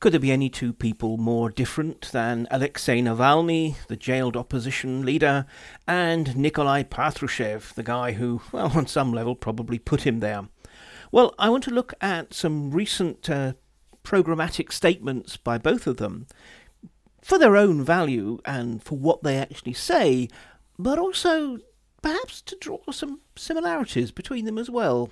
Could there be any two people more different than Alexei Navalny, the jailed opposition leader, and Nikolai Patrushev, the guy who, well, on some level probably put him there? Well, I want to look at some recent uh, programmatic statements by both of them for their own value and for what they actually say, but also perhaps to draw some similarities between them as well.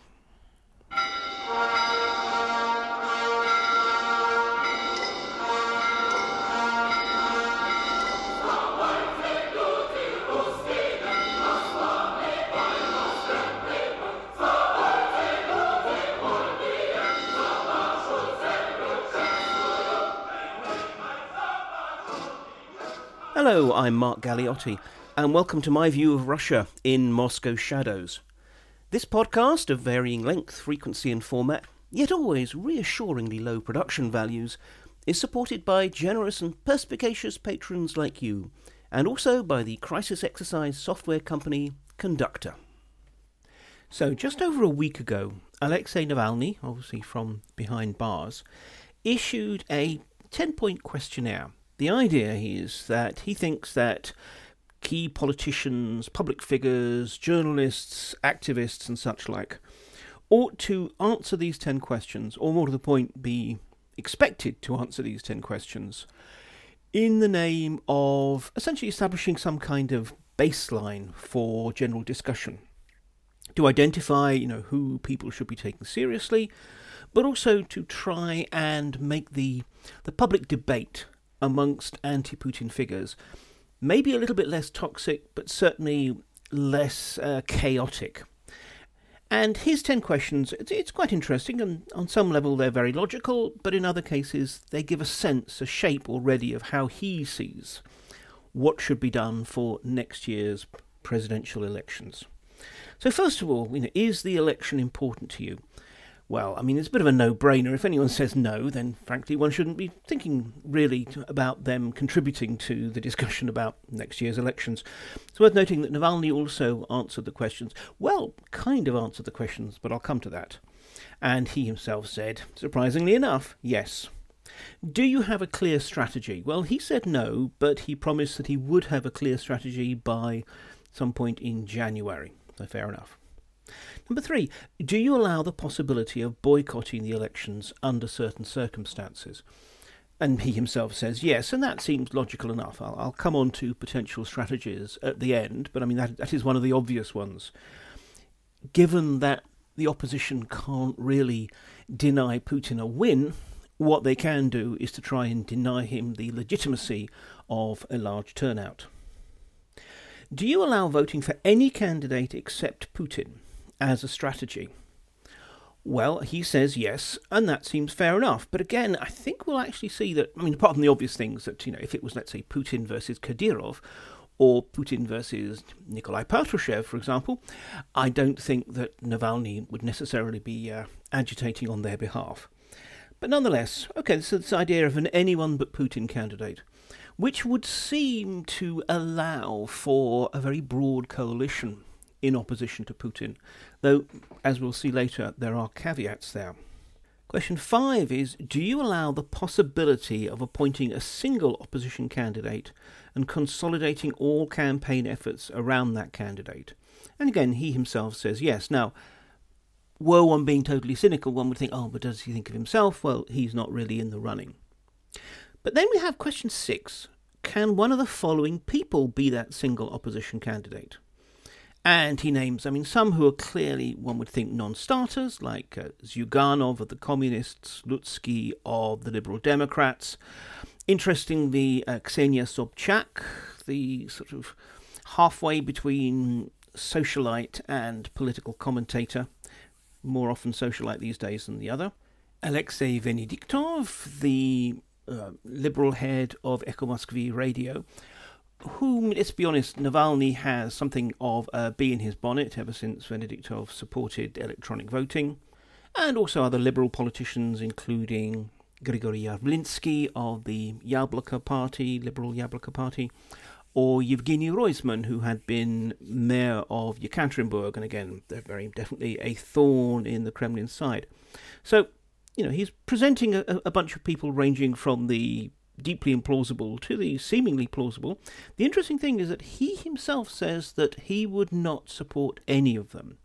Hello, I'm Mark Galeotti, and welcome to my view of Russia in Moscow Shadows. This podcast, of varying length, frequency, and format, yet always reassuringly low production values, is supported by generous and perspicacious patrons like you, and also by the crisis exercise software company Conducttr. So, just over a week ago, Alexei Navalny, obviously from behind bars, issued a 10 point questionnaire the idea is that he thinks that key politicians, public figures, journalists, activists, and such like ought to answer these 10 questions, or more to the point, be expected to answer these 10 questions in the name of essentially establishing some kind of baseline for general discussion to identify, you know, who people should be taking seriously, but also to try and make the the public debate amongst anti Putin figures. Maybe a little bit less toxic, but certainly less uh, chaotic. And his 10 questions, it's, quite interesting, and on some level they're very logical, but in other cases they give a sense, a shape already of how he sees what should be done for next year's presidential elections. So, first of all, you know, is the election important to you? Well, I mean, it's a bit of a no brainer. If anyone says no, then frankly, one shouldn't be thinking really about them contributing to the discussion about next year's elections. It's worth noting that Navalny also answered the questions. Well, kind of answered the questions, but I'll come to that. And he himself said, surprisingly enough, yes. Do you have a clear strategy? Well, he said no, but he promised that he would have a clear strategy by some point in January. So fair enough. Number three, do you allow the possibility of boycotting the elections under certain circumstances? And he himself says yes, and that seems logical enough. I'll, I'll come on to potential strategies at the end, but I mean, that, that is one of the obvious ones. Given that the opposition can't really deny Putin a win, what they can do is to try and deny him the legitimacy of a large turnout. Do you allow voting for any candidate except Putin? As a strategy? Well, he says yes, and that seems fair enough. But again, I think we'll actually see that. I mean, apart from the obvious things that, you know, if it was, let's say, Putin versus Kadyrov, or Putin versus Nikolai Patrushev, for example, I don't think that Navalny would necessarily be uh, agitating on their behalf. But nonetheless, okay, so this idea of an anyone but Putin candidate, which would seem to allow for a very broad coalition in opposition to Putin, though, as we'll see later, there are caveats there. Question five is Do you allow the possibility of appointing a single opposition candidate and consolidating all campaign efforts around that candidate? And again, he himself says yes. Now, were one being totally cynical, one would think, oh, but does he think of himself? Well, he's not really in the running. But then we have question six Can one of the following people be that single opposition candidate? And he names, I mean, some who are clearly, one would think, non starters, like uh, Zyuganov of the Communists, Slutsky of the Liberal Democrats. Interestingly, uh, Ksenia Sobchak, the sort of halfway between socialite and political commentator, more often socialite these days than the other. Alexei Venediktov, the uh, liberal head of Echo Moskvy Radio, whom, let's be honest, Navalny has something of a bee in his bonnet ever since Venediktov supported electronic voting, and also other liberal politicians, including Grigory Yavlinsky of the Yabloko Party, Liberal Yabloko Party, or Yevgeny Roizman, who had been mayor of Yekaterinburg, and again, they're very definitely a thorn in the Kremlin side. So, you know, he's presenting a, a bunch of people ranging from the deeply implausible to the seemingly plausible. The interesting thing is that he himself says that he would not support any of them.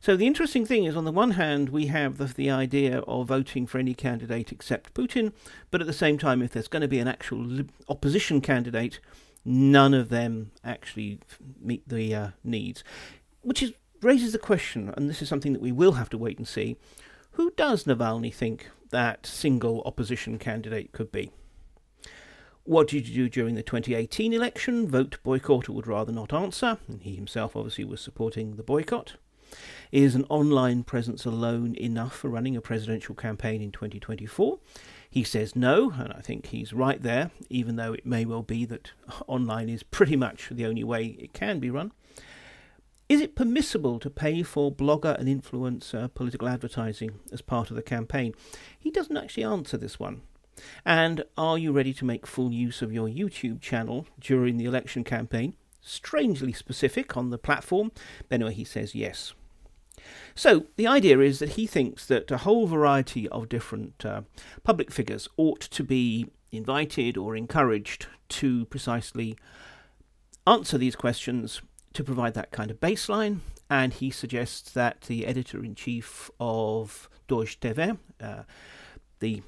So the interesting thing is, on the one hand, we have the, the idea of voting for any candidate except Putin, but at the same time, if there's going to be an actual opposition candidate, none of them actually meet the uh, needs, which is raises the question, and this is something that we will have to wait and see. Who does Navalny think that single opposition candidate could be? What did you do during the 2018 election? Vote boycott or would rather not answer. And he himself obviously was supporting the boycott. Is an online presence alone enough for running a presidential campaign in 2024? He says no, and I think he's right there, even though it may well be that online is pretty much the only way it can be run. Is it permissible to pay for blogger and influencer political advertising as part of the campaign? He doesn't actually answer this one. And are you ready to make full use of your YouTube channel during the election campaign? Strangely specific on the platform. Anyway, he says yes. So the idea is that he thinks that a whole variety of different uh, public figures ought to be invited or encouraged to precisely answer these questions to provide that kind of baseline. And he suggests that the editor in chief of Dozhd TV, uh, the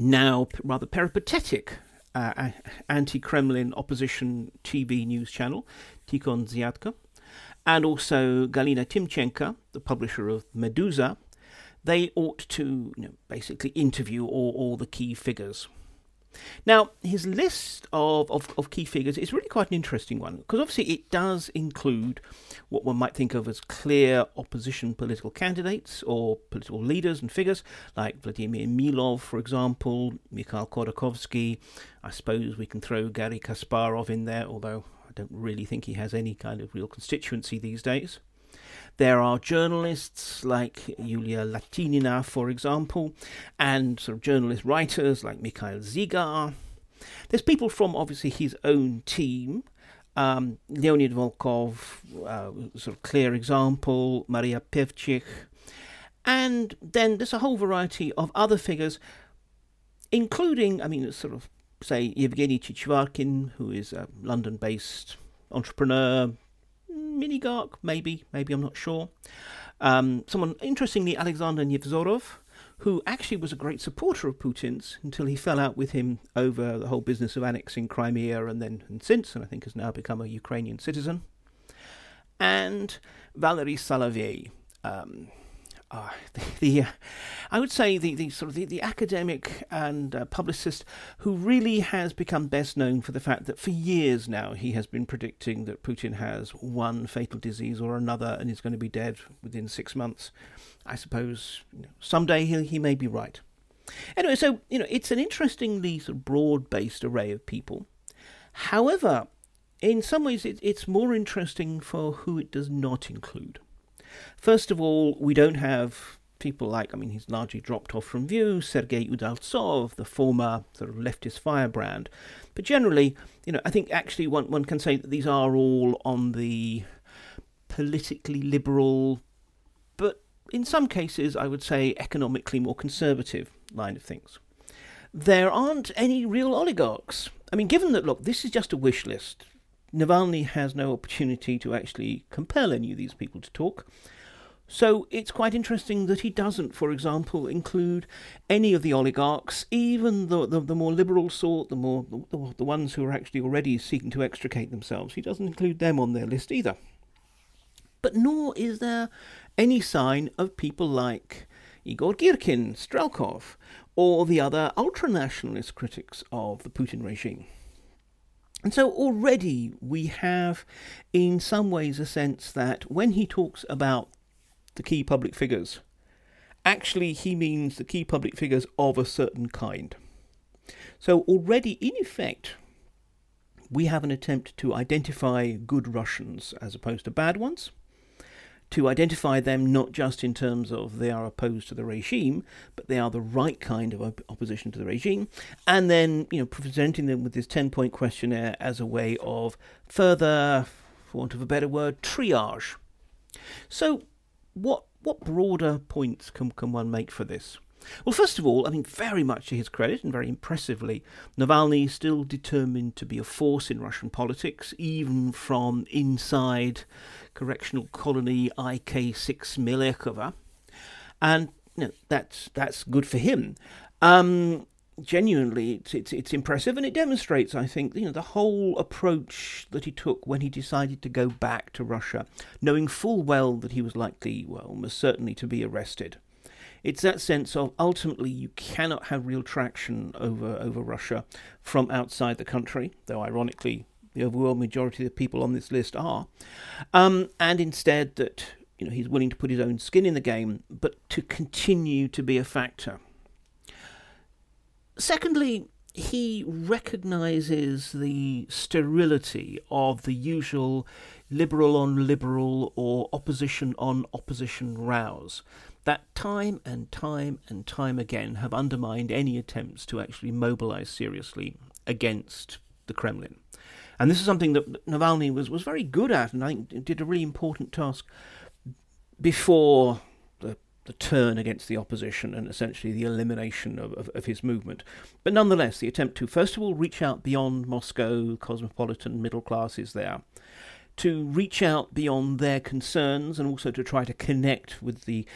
now rather peripatetic uh, anti Kremlin opposition TV news channel, Tikhon Dzyadko, and also Galina Timchenko, the publisher of Meduza, they ought to you know, basically interview all, all the key figures. Now, his list of, of, of, key figures is really quite an interesting one because obviously it does include what one might think of as clear opposition political candidates or political leaders and figures like Vladimir Milov, for example, Mikhail Khodorkovsky. I suppose we can throw Garry Kasparov in there, although I don't really think he has any kind of real constituency these days. There are journalists like Yulia Latynina, for example, and sort of journalist writers like Mikhail Zygar. There's people from obviously his own team. Um, Leonid Volkov, uh, sort of clear example, Maria Pevchikh, and then there's a whole variety of other figures, including, I mean, sort of, say, Yevgeny Chichvarkin, who is a London based entrepreneur, Minigark, maybe, maybe I'm not sure. Um, someone, interestingly, Alexander Nevzorov, who actually was a great supporter of Putin's until he fell out with him over the whole business of annexing Crimea and then and since, and I think has now become a Ukrainian citizen. And Valery Solovey, um, uh, the, the uh, I would say the, the sort of the, the academic and uh, publicist who really has become best known for the fact that for years now he has been predicting that Putin has one fatal disease or another and is going to be dead within six months. I suppose you know, someday he he may be right. Anyway, so you know it's an interestingly sort of broad-based array of people. However, in some ways it, it's more interesting for who it does not include. First of all, we don't have people like, I mean, he's largely dropped off from view, Sergei Udaltsov, the former sort of leftist firebrand. But generally, you know, I think actually one, one can say that these are all on the politically liberal, but in some cases, I would say economically more conservative line of things. There aren't any real oligarchs. I mean, given that, look, this is just a wish list. Navalny has no opportunity to actually compel any of these people to talk. So it's quite interesting that he doesn't, for example, include any of the oligarchs, even the, the, the more liberal sort, the more the, the ones who are actually already seeking to extricate themselves. He doesn't include them on their list either. But nor is there any sign of people like Igor Girkin, Strelkov, or the other ultra-nationalist critics of the Putin regime. And so already we have, in some ways, a sense that when he talks about the key public figures, actually he means the key public figures of a certain kind. So already, in effect, we have an attempt to identify good Russians as opposed to bad ones to identify them not just in terms of they are opposed to the regime, but they are the right kind of op- opposition to the regime, and then you know presenting them with this ten point questionnaire as a way of further, for want of a better word, triage. So, what what broader points can can one make for this? Well, first of all, I mean, very much to his credit and very impressively, Navalny is still determined to be a force in Russian politics, even from inside correctional colony IK6 Melekhovo. And you know, that's, that's good for him. Um, genuinely, it's, it's, it's impressive and it demonstrates, I think, you know, the whole approach that he took when he decided to go back to Russia, knowing full well that he was likely, well, almost certainly to be arrested. It's that sense of ultimately you cannot have real traction over, over Russia from outside the country, though ironically the overwhelming majority of the people on this list are, um, and instead that you know he's willing to put his own skin in the game, but to continue to be a factor. Secondly, he recognizes the sterility of the usual liberal on liberal or opposition on opposition rows that time and time and time again have undermined any attempts to actually mobilize seriously against the Kremlin. And this is something that Navalny was, was very good at, and I think did a really important task before the, the turn against the opposition and essentially the elimination of, of, of his movement. But nonetheless, the attempt to, first of all, reach out beyond Moscow, cosmopolitan middle classes there, to reach out beyond their concerns and also to try to connect with the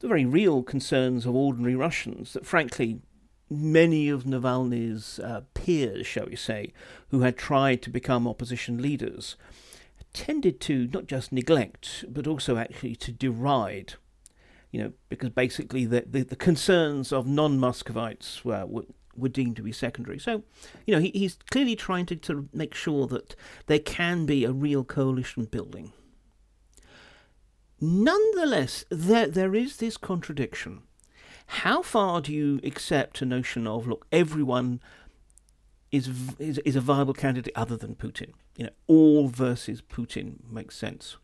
the very real concerns of ordinary Russians that, frankly, many of Navalny's uh, peers, shall we say, who had tried to become opposition leaders, tended to not just neglect, but also actually to deride. You know, because basically the, the, the concerns of non Muscovites were, were, were deemed to be secondary. So, you know, he, he's clearly trying to of make sure that there can be a real coalition building. Nonetheless, there, there is this contradiction. How far do you accept a notion of, look, everyone is, is, is a viable candidate other than Putin? You know, all versus Putin makes sense.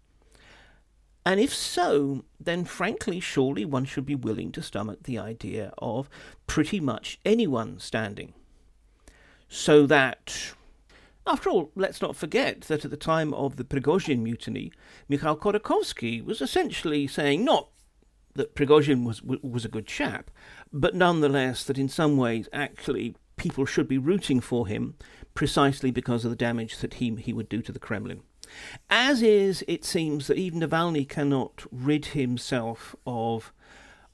And if so, then frankly, surely one should be willing to stomach the idea of pretty much anyone standing. So that after all, let's not forget that at the time of the Prigozhin mutiny, Mikhail Khodorkovsky was essentially saying not that Prigozhin was was a good chap, but nonetheless that in some ways actually people should be rooting for him precisely because of the damage that he he would do to the Kremlin. As is, it seems that even Navalny cannot rid himself of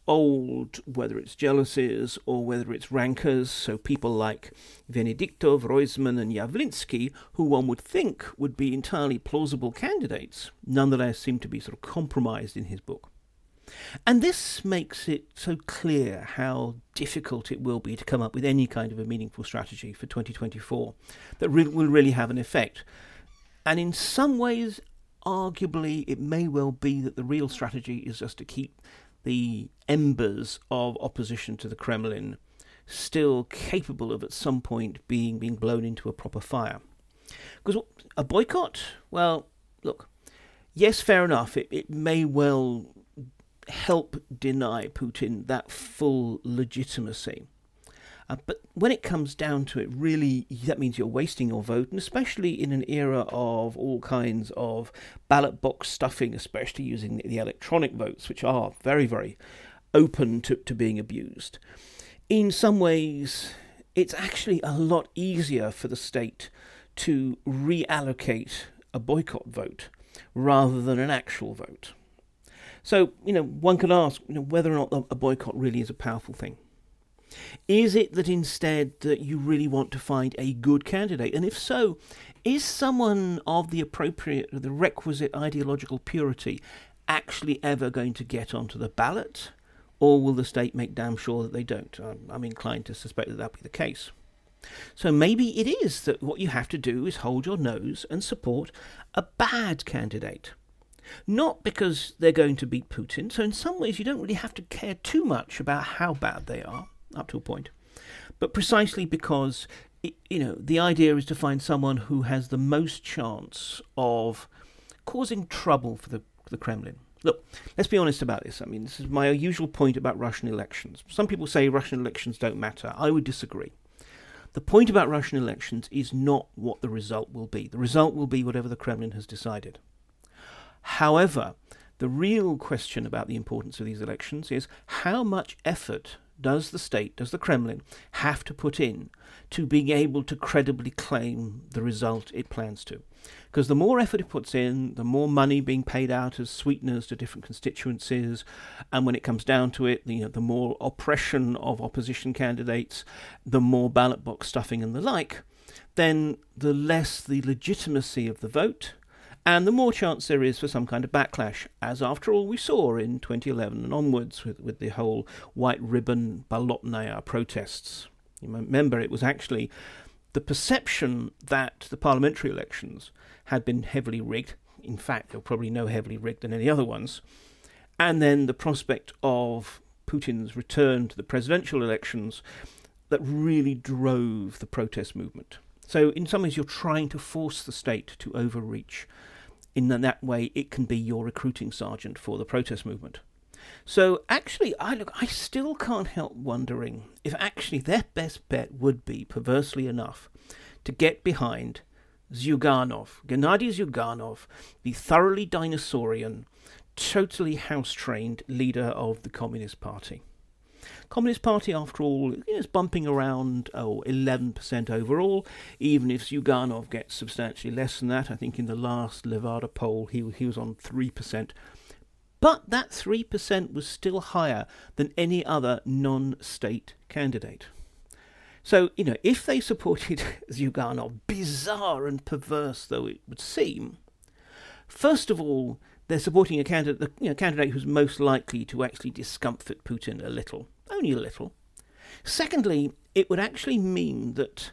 old, whether it's jealousies or whether it's rancors, so people like Venediktov, Roizman, and Yavlinsky, who one would think would be entirely plausible candidates, nonetheless seem to be sort of compromised in his book. And this makes it so clear how difficult it will be to come up with any kind of a meaningful strategy for 2024 that re- will really have an effect. And in some ways, arguably, it may well be that the real strategy is just to keep the embers of opposition to the Kremlin still capable of at some point being being blown into a proper fire. Because a boycott, well, look, yes, fair enough, it, it may well help deny Putin that full legitimacy. Uh, but when it comes down to it, really, that means you're wasting your vote, and especially in an era of all kinds of ballot box stuffing, especially using the, electronic votes, which are very, very open to, to being abused. In some ways, it's actually a lot easier for the state to reallocate a boycott vote rather than an actual vote. So, you know, one could ask you know, whether or not a boycott really is a powerful thing. Is it that instead that you really want to find a good candidate? And if so, is someone of the appropriate, the requisite ideological purity actually ever going to get onto the ballot? Or will the state make damn sure that they don't? I'm, I'm inclined to suspect that that'll be the case. So maybe it is that what you have to do is hold your nose and support a bad candidate. Not because they're going to beat Putin, so in some ways you don't really have to care too much about how bad they are up to a point, but precisely because you know the idea is to find someone who has the most chance of causing trouble for the the Kremlin. Look, let's be honest about this. I mean, this is my usual point about Russian elections. Some people say Russian elections don't matter. I would disagree. The point about Russian elections is not what the result will be. The result will be whatever the Kremlin has decided. However, the real question about the importance of these elections is how much effort does the state, does the Kremlin, have to put in to being able to credibly claim the result it plans to? Because the more effort it puts in, the more money being paid out as sweeteners to different constituencies, and when it comes down to it, you know, the more oppression of opposition candidates, the more ballot box stuffing and the like, then the less the legitimacy of the vote, and the more chance there is for some kind of backlash, as after all we saw in 2011 and onwards with, with the whole white ribbon Bolotnaya protests. You remember it was actually the perception that the parliamentary elections had been heavily rigged. In fact, they were probably no heavily rigged than any other ones. And then the prospect of Putin's return to the presidential elections that really drove the protest movement. So, in some ways, you're trying to force the state to overreach. In that way, it can be your recruiting sergeant for the protest movement. So, actually, I look, I still can't help wondering if actually their best bet would be, perversely enough, to get behind Zyuganov, Gennady Zyuganov, the thoroughly dinosaurian, totally house trained leader of the Communist Party. Communist Party, after all, is bumping around oh, 11% overall, even if Zyuganov gets substantially less than that. I think in the last Levada poll he, he was on 3%. But that 3% was still higher than any other non state candidate. So, you know, if they supported Zyuganov, bizarre and perverse though it would seem, first of all, they're supporting a candidate, you know, candidate who's most likely to actually discomfort Putin a little only a little. Secondly, it would actually mean that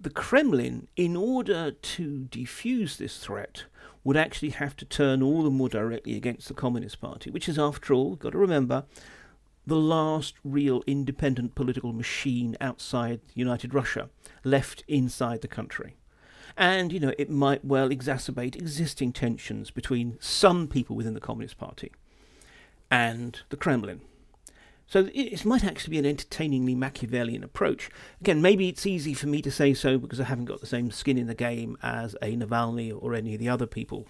the Kremlin, in order to defuse this threat, would actually have to turn all the more directly against the Communist Party, which is, after all, got to remember, the last real independent political machine outside United Russia left inside the country. And, you know, it might well exacerbate existing tensions between some people within the Communist Party and the Kremlin. So it might actually be an entertainingly Machiavellian approach. Again, maybe it's easy for me to say so because I haven't got the same skin in the game as a Navalny or any of the other people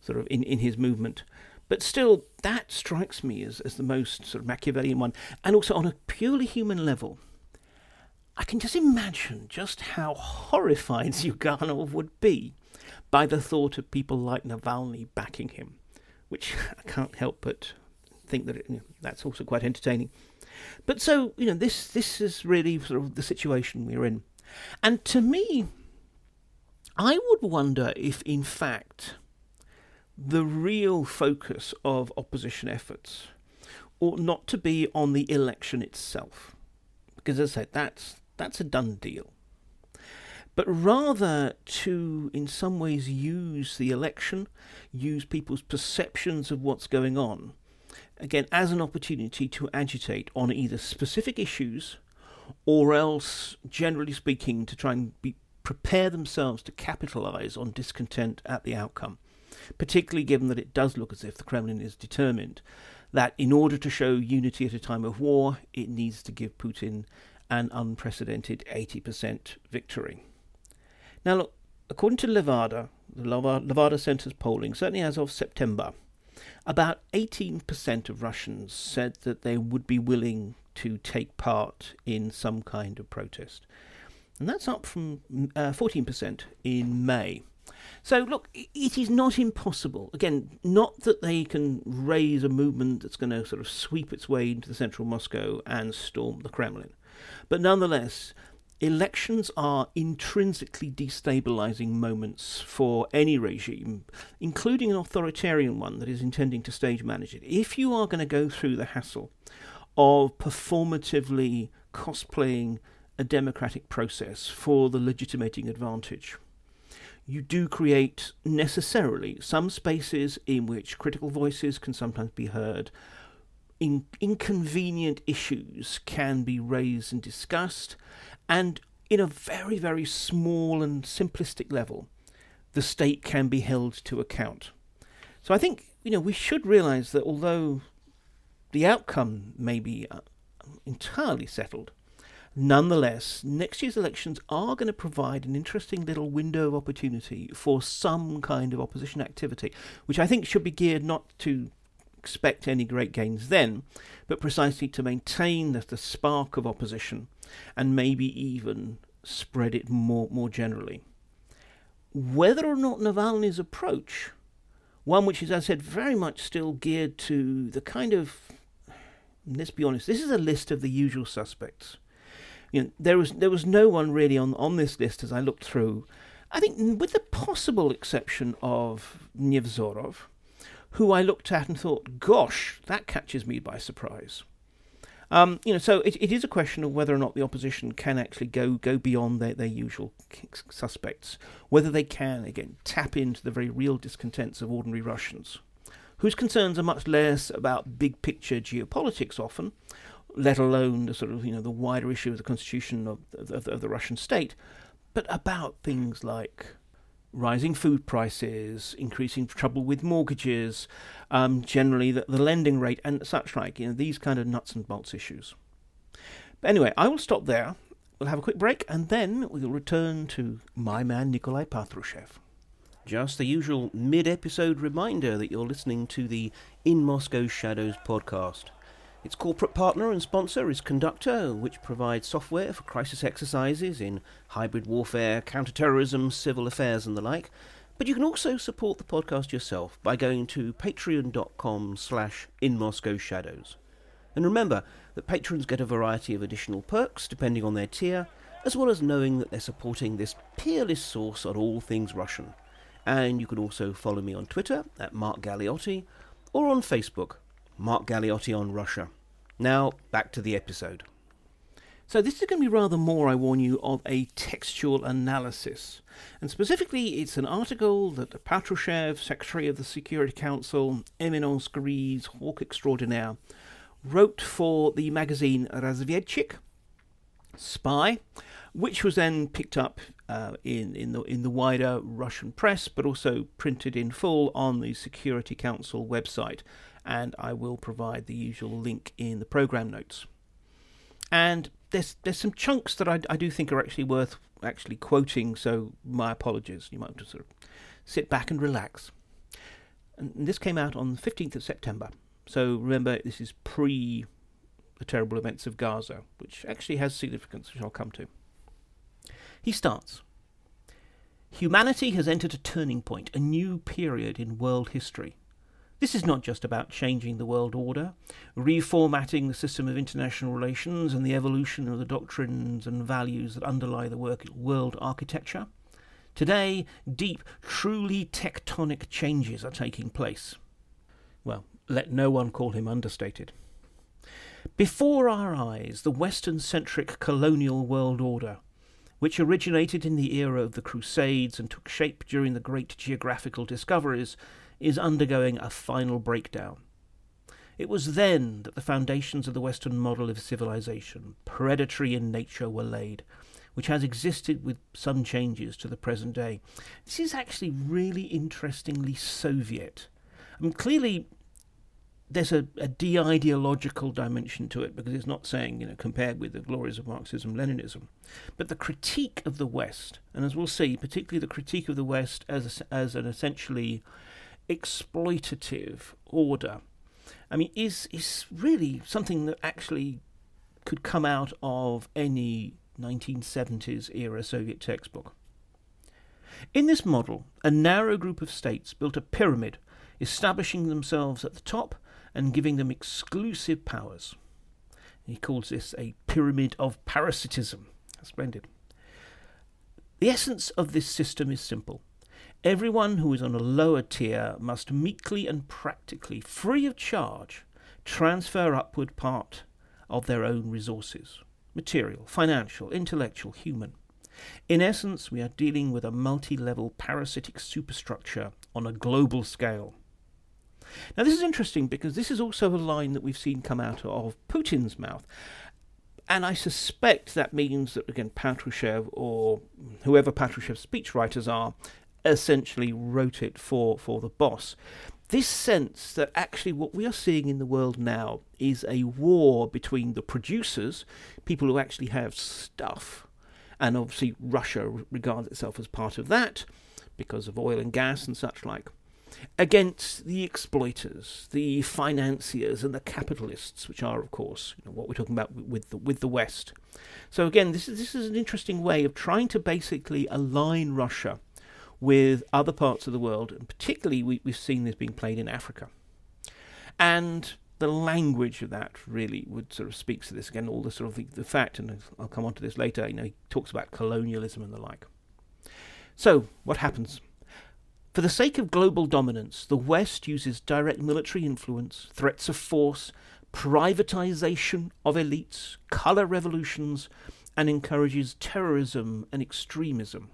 sort of in, in his movement. But still, that strikes me as, as the most sort of Machiavellian one. And also on a purely human level, I can just imagine just how horrified Zyuganov would be by the thought of people like Navalny backing him, which I can't help but think that it, you know, that's also quite entertaining. But so you know, this this is really sort of the situation we're in, and to me, I would wonder if, in fact, the real focus of opposition efforts ought not to be on the election itself, because as I said, that's that's a done deal. But rather to, in some ways, use the election, use people's perceptions of what's going on again, as an opportunity to agitate on either specific issues or else, generally speaking, to try and be, prepare themselves to capitalize on discontent at the outcome, particularly given that it does look as if the Kremlin is determined that in order to show unity at a time of war, it needs to give Putin an unprecedented 80% victory. Now, look, according to Levada, the Levada Center's polling, certainly as of September, about 18% of Russians said that they would be willing to take part in some kind of protest. And that's up from uh, 14% in May. So, look, it is not impossible. Again, not that they can raise a movement that's going to sort of sweep its way into the central Moscow and storm the Kremlin. But nonetheless, elections are intrinsically destabilizing moments for any regime, including an authoritarian one that is intending to stage manage it. If you are going to go through the hassle of performatively cosplaying a democratic process for the legitimating advantage, you do create necessarily some spaces in which critical voices can sometimes be heard. In- inconvenient issues can be raised and discussed, and in a very, very small and simplistic level, the state can be held to account. So I think, you know, we should realize that although the outcome may be uh, entirely settled, nonetheless, next year's elections are going to provide an interesting little window of opportunity for some kind of opposition activity, which I think should be geared not to expect any great gains then, but precisely to maintain the, the spark of opposition and maybe even spread it more, more generally. Whether or not Navalny's approach, one which is, as I said, very much still geared to the kind of, let's be honest, this is a list of the usual suspects. You know, there was there was no one really on, on this list as I looked through. I think, with the possible exception of Nevzorov, who I looked at and thought, gosh, that catches me by surprise. Um, you know, so it, it is a question of whether or not the opposition can actually go go beyond their, their usual suspects, whether they can again tap into the very real discontents of ordinary Russians, whose concerns are much less about big picture geopolitics often, let alone the sort of you know the wider issue of the constitution of, of, of the Russian state, but about things like rising food prices, increasing trouble with mortgages, um, generally the, the, lending rate, and such like. You know, these kind of nuts and bolts issues. But anyway, I will stop there. We'll have a quick break, and then we'll return to my man Nikolai Patrushev. Just the usual mid episode reminder that you're listening to the In Moscow Shadows podcast. Its corporate partner and sponsor is Conducttr, which provides software for crisis exercises in hybrid warfare, counterterrorism, civil affairs, and the like. But you can also support the podcast yourself by going to patreon.com slash inmoscowshadows. And remember that patrons get a variety of additional perks depending on their tier, as well as knowing that they're supporting this peerless source on all things Russian. And you can also follow me on Twitter at Mark Galeotti or on Facebook Mark Galeotti on Russia. Now, back to the episode. So, this is going to be rather more, I warn you, of a textual analysis. And specifically, it's an article that Patrushev, Secretary of the Security Council, eminence grise, hawk extraordinaire, wrote for the magazine Razvedchik, Spy, which was then picked up uh, in, in, the, in the wider Russian press, but also printed in full on the Security Council website and I will provide the usual link in the program notes. And there's there's some chunks that I, I do think are actually worth actually quoting, so my apologies. You might just sort of sit back and relax. And this came out on the 15th of September. So remember, this is pre the terrible events of Gaza, which actually has significance, which I'll come to. He starts Humanity has entered a turning point, a new period in world history. This is not just about changing the world order, reformatting the system of international relations, and the evolution of the doctrines and values that underlie the world architecture. Today, deep, truly tectonic changes are taking place. Well, let no one call him understated. Before our eyes, the Western centric colonial world order, which originated in the era of the Crusades and took shape during the great geographical discoveries, is undergoing a final breakdown. It was then that the foundations of the Western model of civilization, predatory in nature, were laid, which has existed with some changes to the present day. This is actually really interestingly Soviet. I mean, clearly, there's a, a de ideological dimension to it because it's not saying, you know, compared with the glories of Marxism Leninism. But the critique of the West, and as we'll see, particularly the critique of the West as, as an essentially exploitative order, I mean, is is really something that actually could come out of any 1970s era Soviet textbook. In this model, a narrow group of states built a pyramid, establishing themselves at the top and giving them exclusive powers. He calls this a pyramid of parasitism. Splendid. The essence of this system is simple. Everyone who is on a lower tier must meekly and practically, free of charge, transfer upward part of their own resources material, financial, intellectual, human. In essence, we are dealing with a multi level parasitic superstructure on a global scale. Now, this is interesting because this is also a line that we've seen come out of Putin's mouth. And I suspect that means that, again, Patrushev or whoever Patrushev's speechwriters are essentially wrote it for, for the boss. This sense that actually what we are seeing in the world now is a war between the producers, people who actually have stuff, and obviously Russia regards itself as part of that because of oil and gas and such like. against the exploiters, the financiers, and the capitalists, which are, of course, you know, what we're talking about with the, with the West. So again, this is this is an interesting way of trying to basically align Russia with other parts of the world, and particularly we, we've seen this being played in Africa. And the language of that really would sort of speaks to this again. All the sort of the, the fact, and I'll come on to this later. You know, he talks about colonialism and the like. So, what happens? For the sake of global dominance, the West uses direct military influence, threats of force, privatization of elites, colour revolutions, and encourages terrorism and extremism.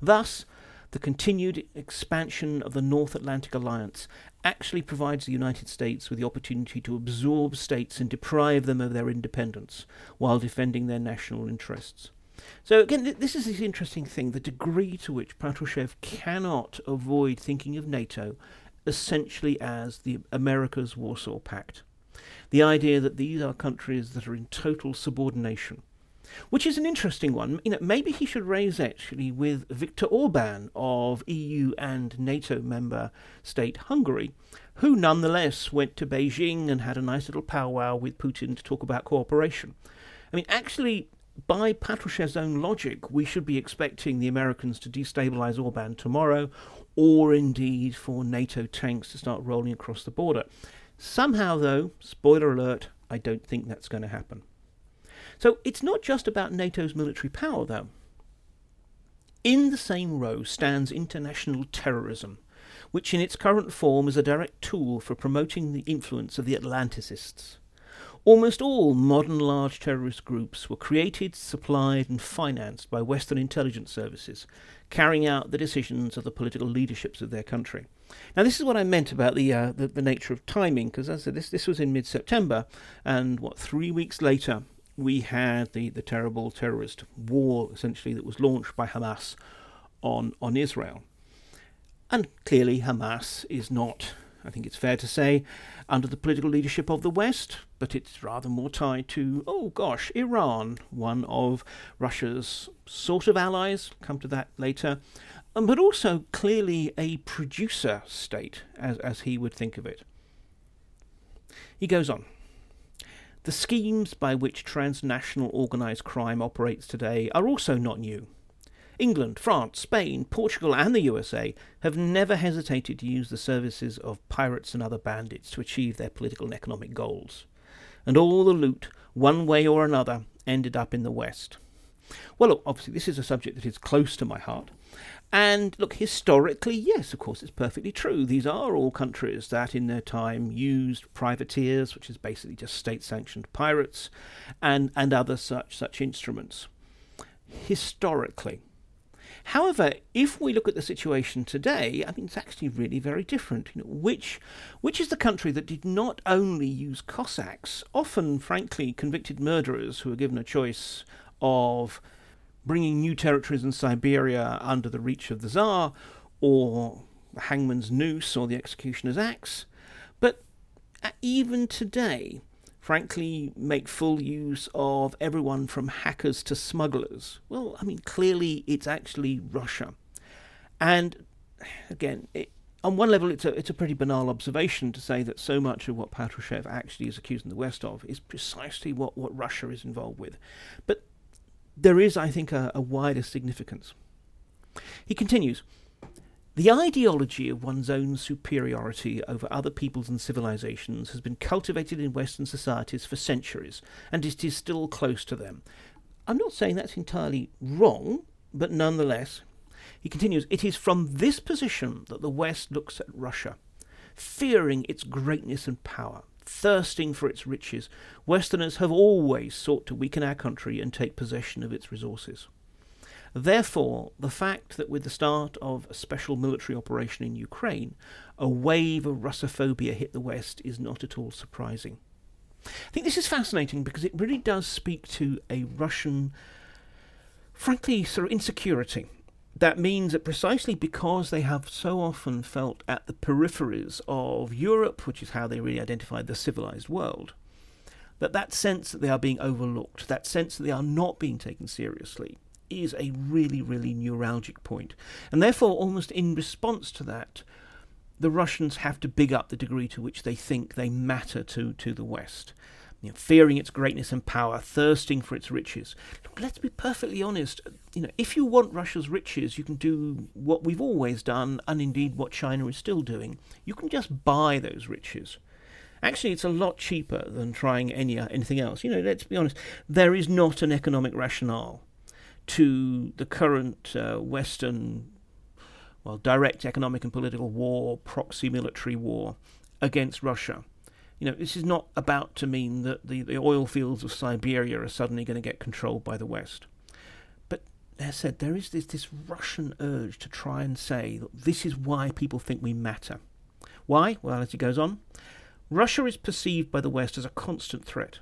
Thus, the continued expansion of the North Atlantic Alliance actually provides the United States with the opportunity to absorb states and deprive them of their independence while defending their national interests. So again, this is this interesting thing: the degree to which Patrushev cannot avoid thinking of NATO essentially as the America's Warsaw Pact. The idea that these are countries that are in total subordination, which is an interesting one. You know, maybe he should raise actually with Viktor Orban of EU and NATO member state Hungary, who nonetheless went to Beijing and had a nice little powwow with Putin to talk about cooperation. I mean, actually, by Patrushev's own logic, we should be expecting the Americans to destabilize Orban tomorrow, or indeed for NATO tanks to start rolling across the border. Somehow, though, spoiler alert, I don't think that's going to happen. So it's not just about NATO's military power, though. In the same row stands international terrorism, which in its current form is a direct tool for promoting the influence of the Atlanticists. Almost all modern large terrorist groups were created, supplied, and financed by Western intelligence services, carrying out the decisions of the political leaderships of their country. Now, this is what I meant about the uh, the, the, nature of timing, because as I said, this this was in mid-September, and what three weeks later we had the, the terrible terrorist war, essentially that was launched by Hamas on on Israel, and clearly Hamas is not I think it's fair to say, under the political leadership of the West, but it's rather more tied to, oh gosh, Iran, one of Russia's sort of allies, come to that later, um, but also clearly a producer state, as, as he would think of it. He goes on. The schemes by which transnational organised crime operates today are also not new. England, France, Spain, Portugal, and the USA have never hesitated to use the services of pirates and other bandits to achieve their political and economic goals. And all the loot, one way or another, ended up in the West. Well, look, obviously, this is a subject that is close to my heart. And look, historically, yes, of course, it's perfectly true. These are all countries that in their time used privateers, which is basically just state sanctioned pirates, and, and other such such instruments. Historically. However, if we look at the situation today, I mean, it's actually really very different. You know, which, which is the country that did not only use Cossacks, often, frankly, convicted murderers who were given a choice of bringing new territories in Siberia under the reach of the Tsar, or the hangman's noose, or the executioner's axe, but uh, even today, frankly, make full use of everyone from hackers to smugglers. Well, I mean, clearly it's actually Russia. And again, it, on one level, it's a, it's a pretty banal observation to say that so much of what Patrushev actually is accusing the West of is precisely what, what Russia is involved with. But there is, I think, a, a wider significance. He continues the ideology of one's own superiority over other peoples and civilizations has been cultivated in Western societies for centuries, and it is still close to them. I'm not saying that's entirely wrong, but nonetheless, he continues, it is from this position that the West looks at Russia, fearing its greatness and power, thirsting for its riches. Westerners have always sought to weaken our country and take possession of its resources. Therefore, the fact that with the start of a special military operation in Ukraine, a wave of Russophobia hit the West is not at all surprising. I think this is fascinating because it really does speak to a Russian, frankly, sort of insecurity. That means that precisely because they have so often felt at the peripheries of Europe, which is how they really identified the civilized world, that that sense that they are being overlooked, that sense that they are not being taken seriously, is a really, really neuralgic point. And therefore, almost in response to that, the Russians have to big up the degree to which they think they matter to, to the West. You know, fearing its greatness and power, thirsting for its riches. Look, let's be perfectly honest. You know, if you want Russia's riches, you can do what we've always done, and indeed what China is still doing. You can just buy those riches. Actually, it's a lot cheaper than trying any anything else. You know, let's be honest. There is not an economic rationale to the current uh, Western well, direct economic and political war, proxy military war against Russia. You know, this is not about to mean that the, the oil fields of Siberia are suddenly going to get controlled by the West. But as I said, there is this, this Russian urge to try and say that this is why people think we matter. Why? Well, as he goes on, Russia is perceived by the West as a constant threat.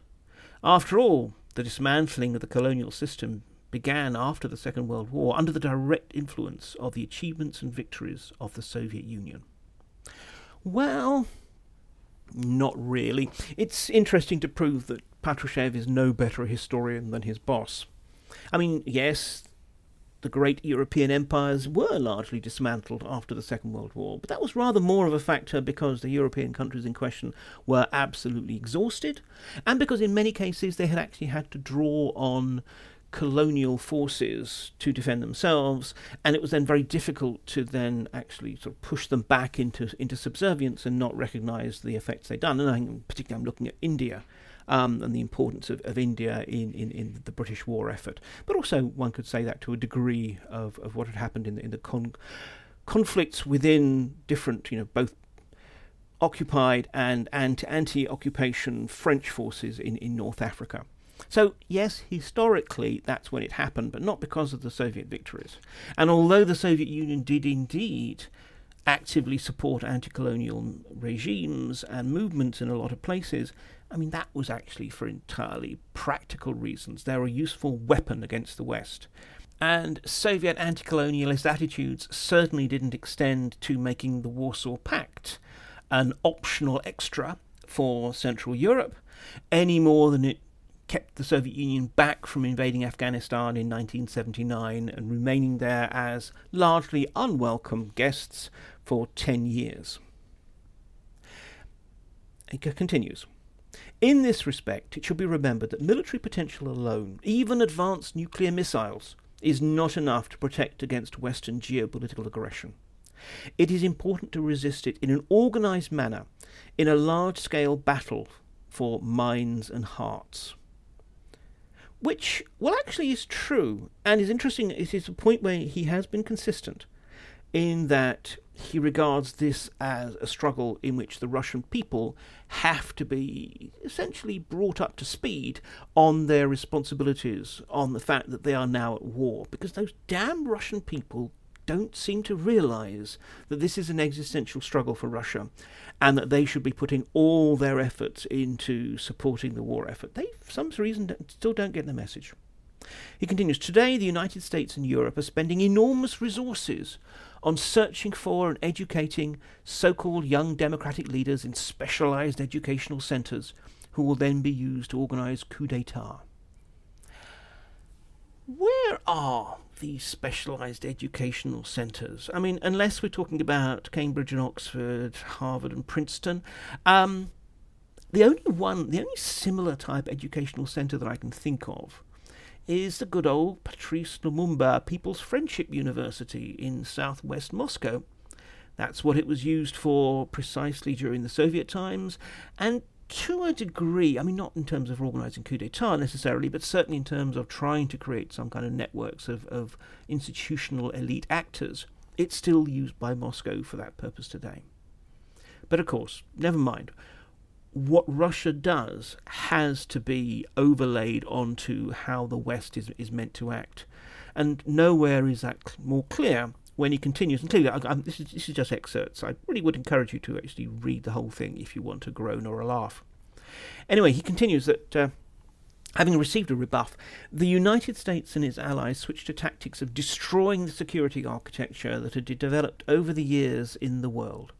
After all, the dismantling of the colonial system began after the Second World War under the direct influence of the achievements and victories of the Soviet Union. Well, not really. It's interesting to prove that Patrushev is no better a historian than his boss. I mean, yes, the great European empires were largely dismantled after the Second World War, but that was rather more of a factor because the European countries in question were absolutely exhausted, and because in many cases they had actually had to draw on colonial forces to defend themselves, and it was then very difficult to then actually sort of push them back into into subservience and not recognise the effects they'd done. And I think particularly I'm looking at India. Um, and the importance of, of India in, in, in the British war effort. But also, one could say that to a degree of, of what had happened in the, in the con- conflicts within different, you know, both occupied and anti occupation French forces in, in North Africa. So, yes, historically that's when it happened, but not because of the Soviet victories. And although the Soviet Union did indeed actively support anti colonial regimes and movements in a lot of places, I mean, that was actually for entirely practical reasons. They're a useful weapon against the West. And Soviet anti colonialist attitudes certainly didn't extend to making the Warsaw Pact an optional extra for Central Europe any more than it kept the Soviet Union back from invading Afghanistan in 1979 and remaining there as largely unwelcome guests for 10 years. It continues. In this respect, it should be remembered that military potential alone, even advanced nuclear missiles, is not enough to protect against Western geopolitical aggression. It is important to resist it in an organized manner in a large scale battle for minds and hearts which, well, actually is true and is interesting. It is a point where he has been consistent in that he regards this as a struggle in which the Russian people have to be essentially brought up to speed on their responsibilities, on the fact that they are now at war, because those damn Russian people don't seem to realize that this is an existential struggle for Russia and that they should be putting all their efforts into supporting the war effort. They, for some reason, still don't get the message. He continues Today, the United States and Europe are spending enormous resources on searching for and educating so called young democratic leaders in specialized educational centers who will then be used to organize coups d'etat. Where are these specialised educational centres. I mean, unless we're talking about Cambridge and Oxford, Harvard and Princeton, um, the only one, the only similar type educational centre that I can think of is the good old Patrice Lumumba People's Friendship University in southwest Moscow. That's what it was used for precisely during the Soviet times, and to a degree, I mean, not in terms of organising coup d'etat necessarily, but certainly in terms of trying to create some kind of networks of, of institutional elite actors, it's still used by Moscow for that purpose today. But of course, never mind. What Russia does has to be overlaid onto how the West is, is meant to act. And nowhere is that more clear when he continues, and clearly, I, I, this, is, this is just excerpts. I really would encourage you to actually read the whole thing if you want a groan or a laugh. Anyway, he continues that. Uh, Having received a rebuff, the United States and its allies switched to tactics of destroying the security architecture that had developed over the years in the world.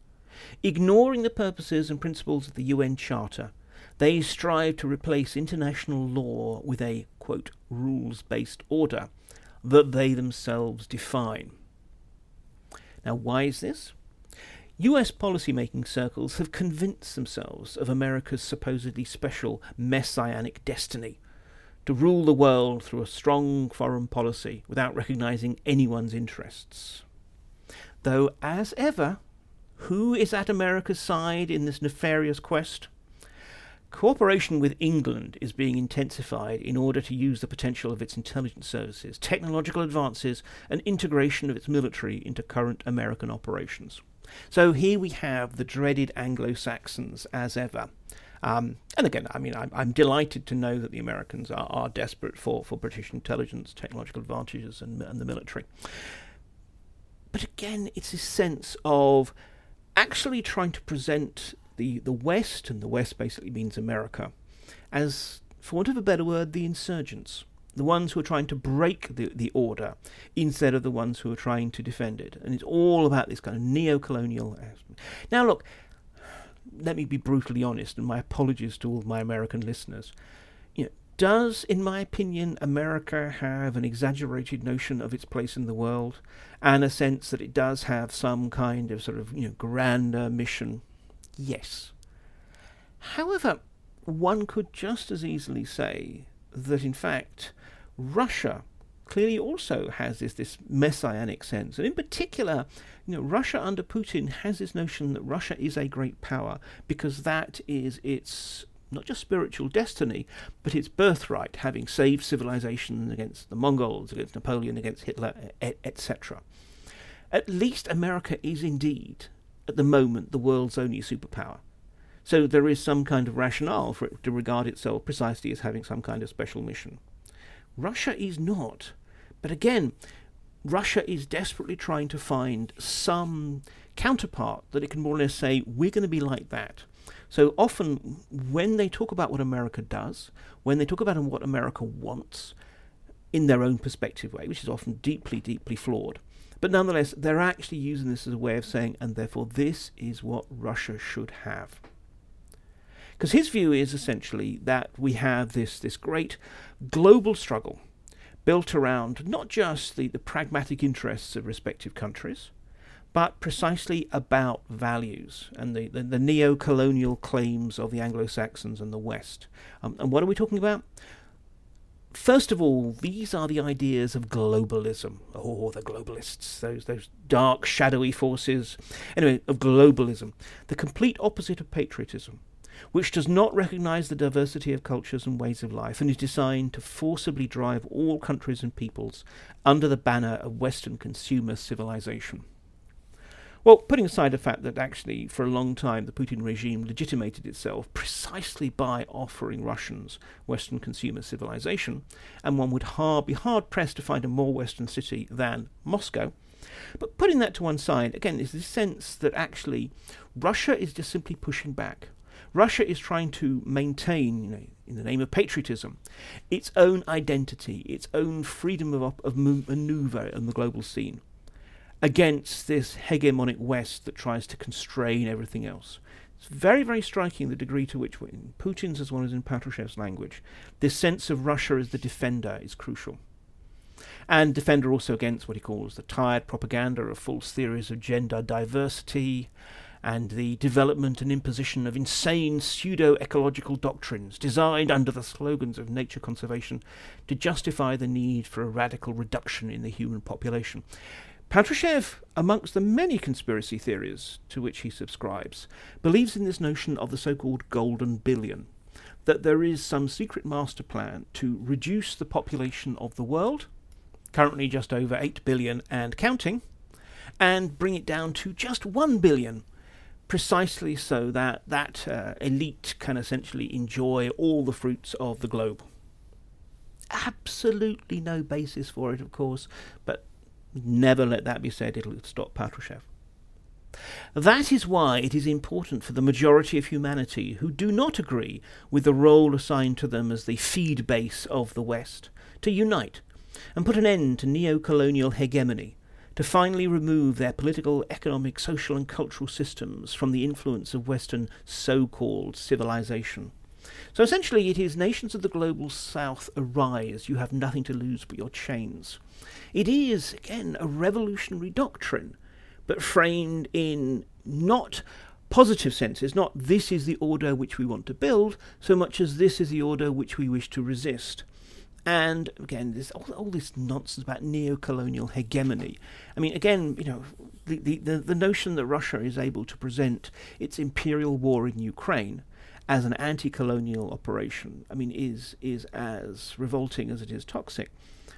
Ignoring the purposes and principles of the UN Charter, they strive to replace international law with a, quote, rules based order that they themselves define. Now, why is this? US policymaking circles have convinced themselves of America's supposedly special messianic destiny to rule the world through a strong foreign policy without recognizing anyone's interests. Though, as ever, who is at America's side in this nefarious quest? Cooperation with England is being intensified in order to use the potential of its intelligence services, technological advances, and integration of its military into current American operations. So here we have the dreaded Anglo Saxons as ever. Um, and again, I mean, I'm, I'm, delighted to know that the Americans are, are desperate for, for British intelligence, technological advantages, and, and the military. But again, it's this sense of actually trying to present the, the West, and the West basically means America, as, for want of a better word, the insurgents. The ones who are trying to break the, the order instead of the ones who are trying to defend it. And it's all about this kind of neo colonial. Now, look, let me be brutally honest, and my apologies to all my American listeners. You know, does, in my opinion, America have an exaggerated notion of its place in the world, and a sense that it does have some kind of sort of you know grander mission? Yes. However, one could just as easily say that, in fact, Russia clearly also has this, this messianic sense. And in particular, you know, Russia under Putin has this notion that Russia is a great power because that is its not just spiritual destiny, but its birthright, having saved civilization against the Mongols, against Napoleon, against Hitler, etc. At least America is indeed at the moment the world's only superpower. So there is some kind of rationale for it to regard itself precisely as having some kind of special mission. Russia is not. But again, Russia is desperately trying to find some counterpart that it can more or less say, we're going to be like that. So often, when they talk about what America does, when they talk about what America wants, in their own perspective way, which is often deeply, deeply flawed, but nonetheless, they're actually using this as a way of saying, and therefore this is what Russia should have. Because his view is essentially that we have this, this great global struggle built around not just the, the pragmatic interests of respective countries, but precisely about values and the, the, the neo colonial claims of the Anglo Saxons and the West. Um, and what are we talking about? First of all, these are the ideas of globalism. Oh, the globalists, those those dark, shadowy forces. Anyway, of globalism, the complete opposite of patriotism, which does not recognize the diversity of cultures and ways of life, and is designed to forcibly drive all countries and peoples under the banner of Western consumer civilization. Well, putting aside the fact that actually, for a long time, the Putin regime legitimated itself precisely by offering Russians Western consumer civilization, and one would be hard pressed to find a more Western city than Moscow. But putting that to one side, again, is this sense that actually Russia is just simply pushing back. Russia is trying to maintain, you know, in the name of patriotism, its own identity, its own freedom of, of maneuver on the global scene against this hegemonic West that tries to constrain everything else. It's very, very striking the degree to which, in Putin's as well as in Patrushev's language, this sense of Russia as the defender is crucial. And defender also against what he calls the tired propaganda of false theories of gender diversity and the development and imposition of insane pseudo ecological doctrines designed under the slogans of nature conservation to justify the need for a radical reduction in the human population. Patrushev, amongst the many conspiracy theories to which he subscribes, believes in this notion of the so called golden billion, that there is some secret master plan to reduce the population of the world, currently just over 8 billion and counting, and bring it down to just 1 billion, precisely so that that uh, elite can essentially enjoy all the fruits of the globe. Absolutely no basis for it, of course, but Never let that be said, it'll stop Patrushev. That is why it is important for the majority of humanity who do not agree with the role assigned to them as the feed base of the West to unite and put an end to neo colonial hegemony, to finally remove their political, economic, social, and cultural systems from the influence of Western so called civilization. So essentially, it is nations of the global south arise, you have nothing to lose but your chains. It is, again, a revolutionary doctrine, but framed in not positive senses, not this is the order which we want to build, so much as this is the order which we wish to resist. And again, there's all, all this nonsense about neo-colonial hegemony. I mean, again, you know, the, the, the notion that Russia is able to present its imperial war in Ukraine as an anti-colonial operation, I mean, is is as revolting as it is toxic.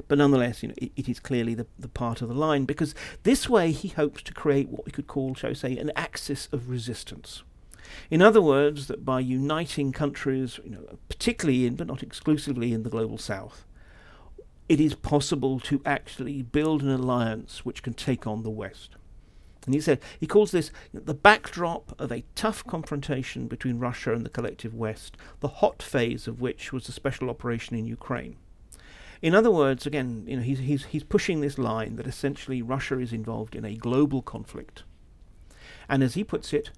But nonetheless, you know, it, it is clearly the, the part of the line because this way he hopes to create what we could call, shall we say, an axis of resistance. In other words, that by uniting countries, you know, particularly in but not exclusively in the global south, it is possible to actually build an alliance which can take on the West. And he said he calls this the backdrop of a tough confrontation between Russia and the collective West, the hot phase of which was the special operation in Ukraine. In other words, again, you know, he's, he's, he's pushing this line that essentially Russia is involved in a global conflict. And as he puts it,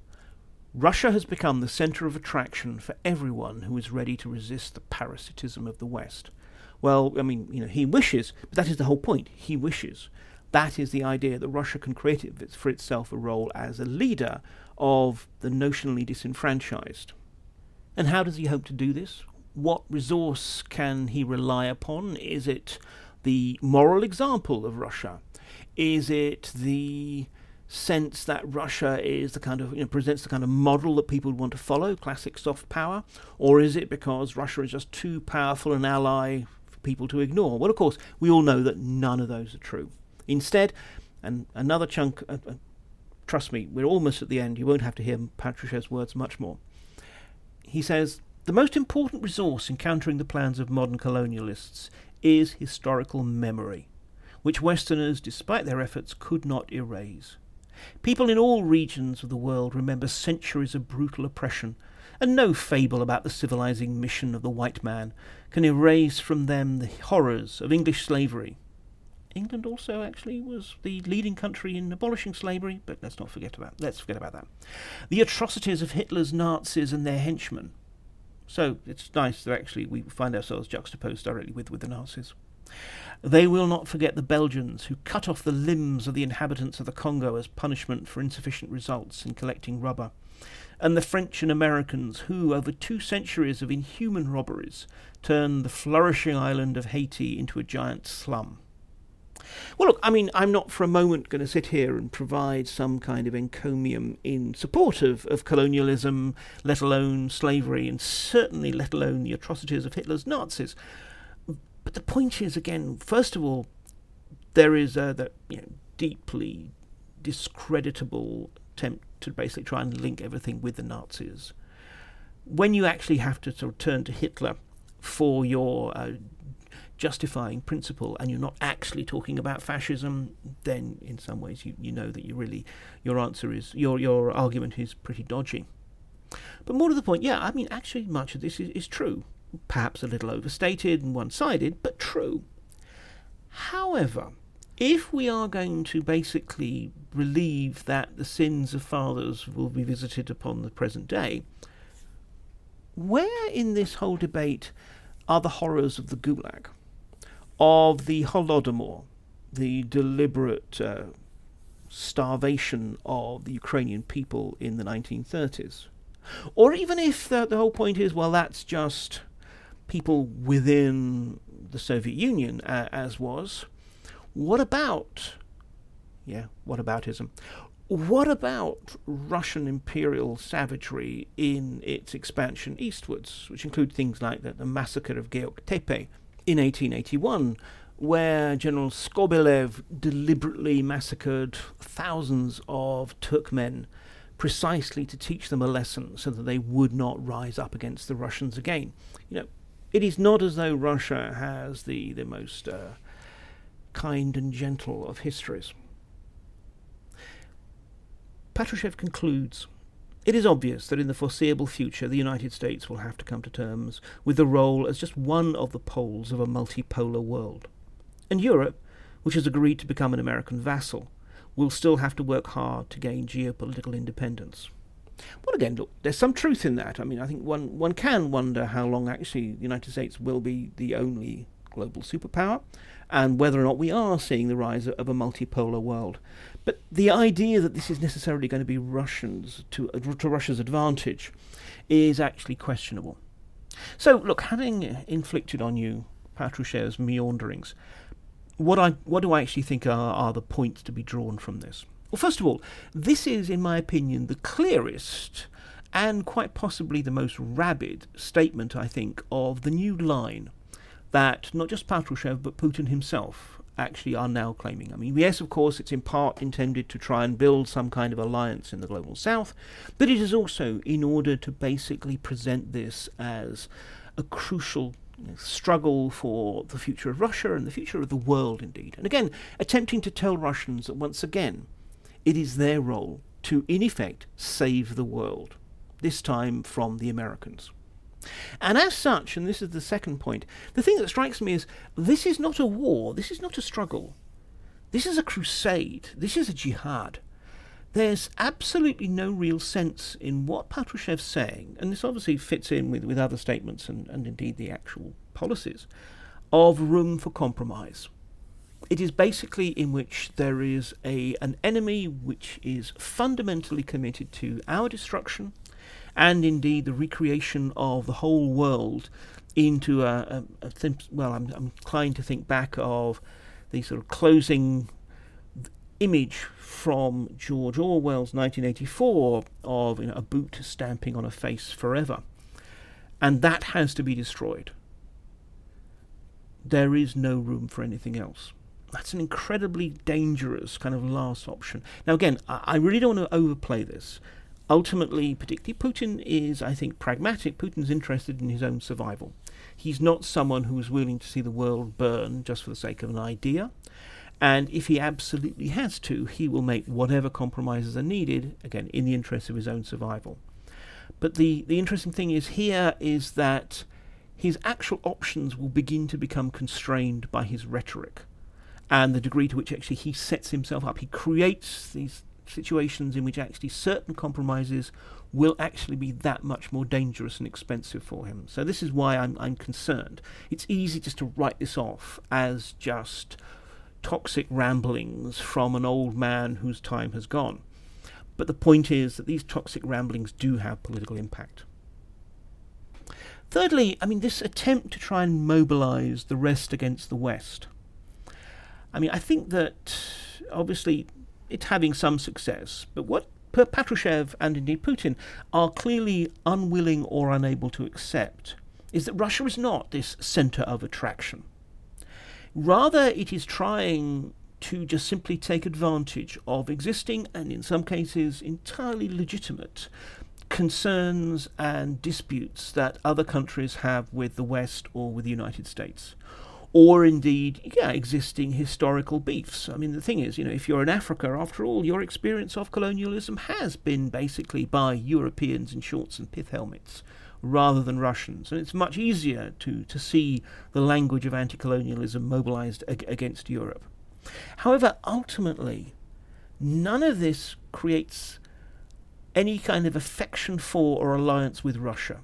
Russia has become the center of attraction for everyone who is ready to resist the parasitism of the West. Well, I mean, you know, he wishes, but that is the whole point. He wishes. That is the idea that Russia can create for itself a role as a leader of the notionally disenfranchised. And how does he hope to do this? what resource can he rely upon? Is it the moral example of Russia? Is it the sense that Russia is the kind of you know presents the kind of model that people would want to follow, classic soft power, or is it because Russia is just too powerful an ally for people to ignore? Well, of course, we all know that none of those are true. Instead, and another chunk. Uh, uh, trust me, we're almost at the end. You won't have to hear Patrushev's words much more. He says the most important resource in countering the plans of modern colonialists is historical memory, which Westerners, despite their efforts, could not erase. People in all regions of the world remember centuries of brutal oppression, and no fable about the civilizing mission of the white man can erase from them the horrors of English slavery. England also actually was the leading country in abolishing slavery, but let's not forget about let's forget about that. The atrocities of Hitler's Nazis and their henchmen, so it's nice that actually we find ourselves juxtaposed directly with, with the Nazis. They will not forget the Belgians who cut off the limbs of the inhabitants of the Congo as punishment for insufficient results in collecting rubber, and the French and Americans who, over two centuries of inhuman robberies, turned the flourishing island of Haiti into a giant slum. Well, look, I mean, I'm not for a moment going to sit here and provide some kind of encomium in support of, of colonialism, let alone slavery, and certainly let alone the atrocities of Hitler's Nazis. But the point is, again, first of all, there is a that you know, deeply discreditable attempt to basically try and link everything with the Nazis. When you actually have to sort of turn to Hitler for your uh, justifying principle and you're not actually talking about fascism, then in some ways you, you know that you really your answer is your your argument is pretty dodgy. But more to the point, yeah, I mean actually much of this is, is true. Perhaps a little overstated and one sided, but true. However, if we are going to basically believe that the sins of fathers will be visited upon the present day, where in this whole debate are the horrors of the Gulag? Of the Holodomor, the deliberate uh, starvation of the Ukrainian people in the 1930s. Or even if the, the whole point is, well, that's just people within the Soviet Union, uh, as was, what about, yeah, what aboutism? What about Russian imperial savagery in its expansion eastwards, which include things like the, the massacre of Geok Tepe in 1881, where General Skobelev deliberately massacred thousands of Turkmen precisely to teach them a lesson so that they would not rise up against the Russians again. You know, it is not as though Russia has the, the most uh, kind and gentle of histories. Patrushev concludes it is obvious that in the foreseeable future the United States will have to come to terms with the role as just one of the poles of a multipolar world. And Europe, which has agreed to become an American vassal, will still have to work hard to gain geopolitical independence. Well, again, look, there's some truth in that. I mean, I think one, one can wonder how long actually the United States will be the only global superpower and whether or not we are seeing the rise of a multipolar world. But the idea that this is necessarily going to be Russians to, to Russia's advantage is actually questionable. So, look, having inflicted on you Patrushev's meanderings, what I what do I actually think are, are the points to be drawn from this? Well, first of all, this is, in my opinion, the clearest and quite possibly the most rabid statement, I think, of the new line that not just Patrushev but Putin himself actually are now claiming. I mean, yes, of course, it's in part intended to try and build some kind of alliance in the global south, but it is also in order to basically present this as a crucial struggle for the future of Russia and the future of the world, indeed. And again, attempting to tell Russians that once again, it is their role to, in effect, save the world, this time from the Americans. And as such, and this is the second point, the thing that strikes me is this is not a war, this is not a struggle. This is a crusade, this is a jihad. There's absolutely no real sense in what Patrushev's saying, and this obviously fits in with, with other statements and, and indeed the actual policies, of room for compromise. It is basically in which there is a an enemy which is fundamentally committed to our destruction, and indeed the recreation of the whole world into a, a, a well, I'm, I'm inclined to think back of the sort of closing image from George Orwell's 1984 of you know, a boot stamping on a face forever. And that has to be destroyed. There is no room for anything else. That's an incredibly dangerous kind of last option. Now, again, I, I really don't want to overplay this ultimately, particularly Putin is, I think, pragmatic. Putin's interested in his own survival. He's not someone who is willing to see the world burn just for the sake of an idea. And if he absolutely has to, he will make whatever compromises are needed, again, in the interest of his own survival. But the, the interesting thing is here is that his actual options will begin to become constrained by his rhetoric and the degree to which actually he sets himself up. He creates these situations in which actually certain compromises will actually be that much more dangerous and expensive for him. So this is why I'm, I'm concerned. It's easy just to write this off as just toxic ramblings from an old man whose time has gone. But the point is that these toxic ramblings do have political impact. Thirdly, I mean, this attempt to try and mobilize the rest against the West. I mean, I think that obviously it's having some success. But what Patrushev and indeed Putin are clearly unwilling or unable to accept is that Russia is not this centre of attraction. Rather, it is trying to just simply take advantage of existing and, in some cases, entirely legitimate concerns and disputes that other countries have with the West or with the United States or indeed yeah, existing historical beefs. I mean, the thing is, you know, if you're in Africa, after all, your experience of colonialism has been basically by Europeans in shorts and pith helmets rather than Russians, and it's much easier to, to see the language of anti colonialism mobilized ag- against Europe. However, ultimately, none of this creates any kind of affection for or alliance with Russia.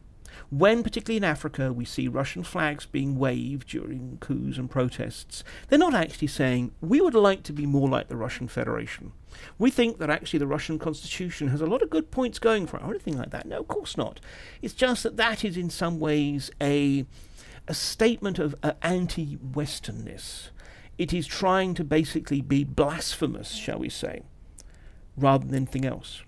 When, particularly in Africa, we see Russian flags being waved during coups and protests, they're not actually saying, we would like to be more like the Russian Federation. We think that actually the Russian constitution has a lot of good points going for it, or anything like that. No, of course not. It's just that that is in some ways a, a statement of uh, anti Westernness. It is trying to basically be blasphemous, shall we say, rather than anything else.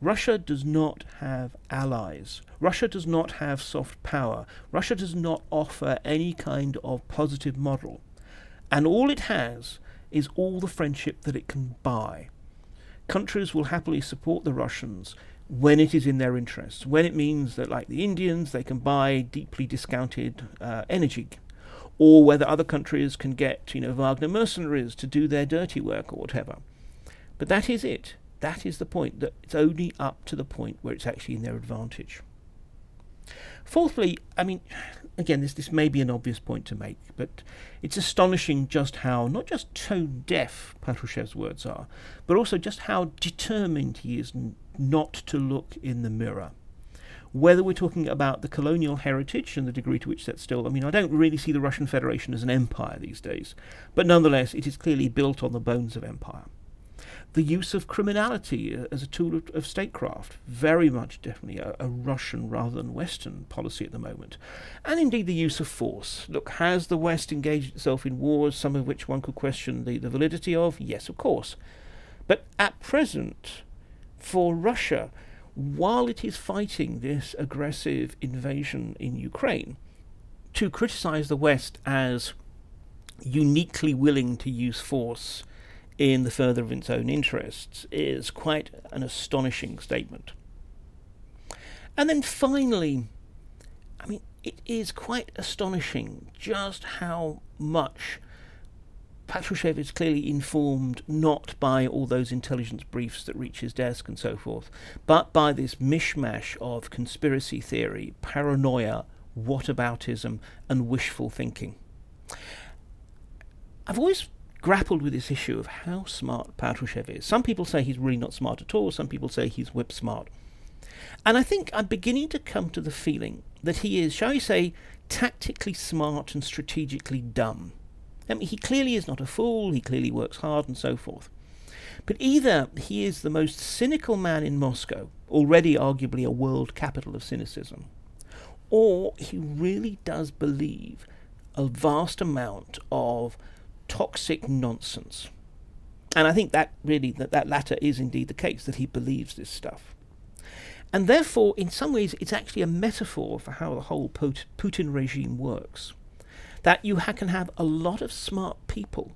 Russia does not have allies. Russia does not have soft power. Russia does not offer any kind of positive model. And all it has is all the friendship that it can buy. Countries will happily support the Russians when it is in their interests, when it means that, like the Indians, they can buy deeply discounted uh, energy, or whether other countries can get, you know, Wagner mercenaries to do their dirty work or whatever. But that is it. That is the point, that it's only up to the point where it's actually in their advantage. Fourthly, I mean, again, this, this may be an obvious point to make, but it's astonishing just how, not just tone deaf Patrushev's words are, but also just how determined he is n- not to look in the mirror. whether we're talking about the colonial heritage and the degree to which that's still, I mean, I don't really see the Russian Federation as an empire these days, but nonetheless, it is clearly built on the bones of empire. The use of criminality uh, as a tool of, of statecraft, very much definitely a, a, Russian rather than Western policy at the moment. And indeed the use of force. Look, has the West engaged itself in wars, some of which one could question the, the validity of? Yes, of course. But at present, for Russia, while it is fighting this aggressive invasion in Ukraine, to criticize the West as uniquely willing to use force in the further of its own interests is quite an astonishing statement. And then finally, I mean, it is quite astonishing just how much Patrushev is clearly informed not by all those intelligence briefs that reach his desk and so forth, but by this mishmash of conspiracy theory, paranoia, whataboutism, and wishful thinking. I've always grappled with this issue of how smart Patrushev is. Some people say he's really not smart at all, some people say he's whip smart. And I think I'm beginning to come to the feeling that he is, shall we say, tactically smart and strategically dumb. I mean, he clearly is not a fool, he clearly works hard and so forth. But either he is the most cynical man in Moscow, already arguably a world capital of cynicism, or he really does believe a vast amount of toxic nonsense. And I think that really that, that latter is indeed the case, that he believes this stuff. And therefore, in some ways, it's actually a metaphor for how the whole Putin regime works that you can have a lot of smart people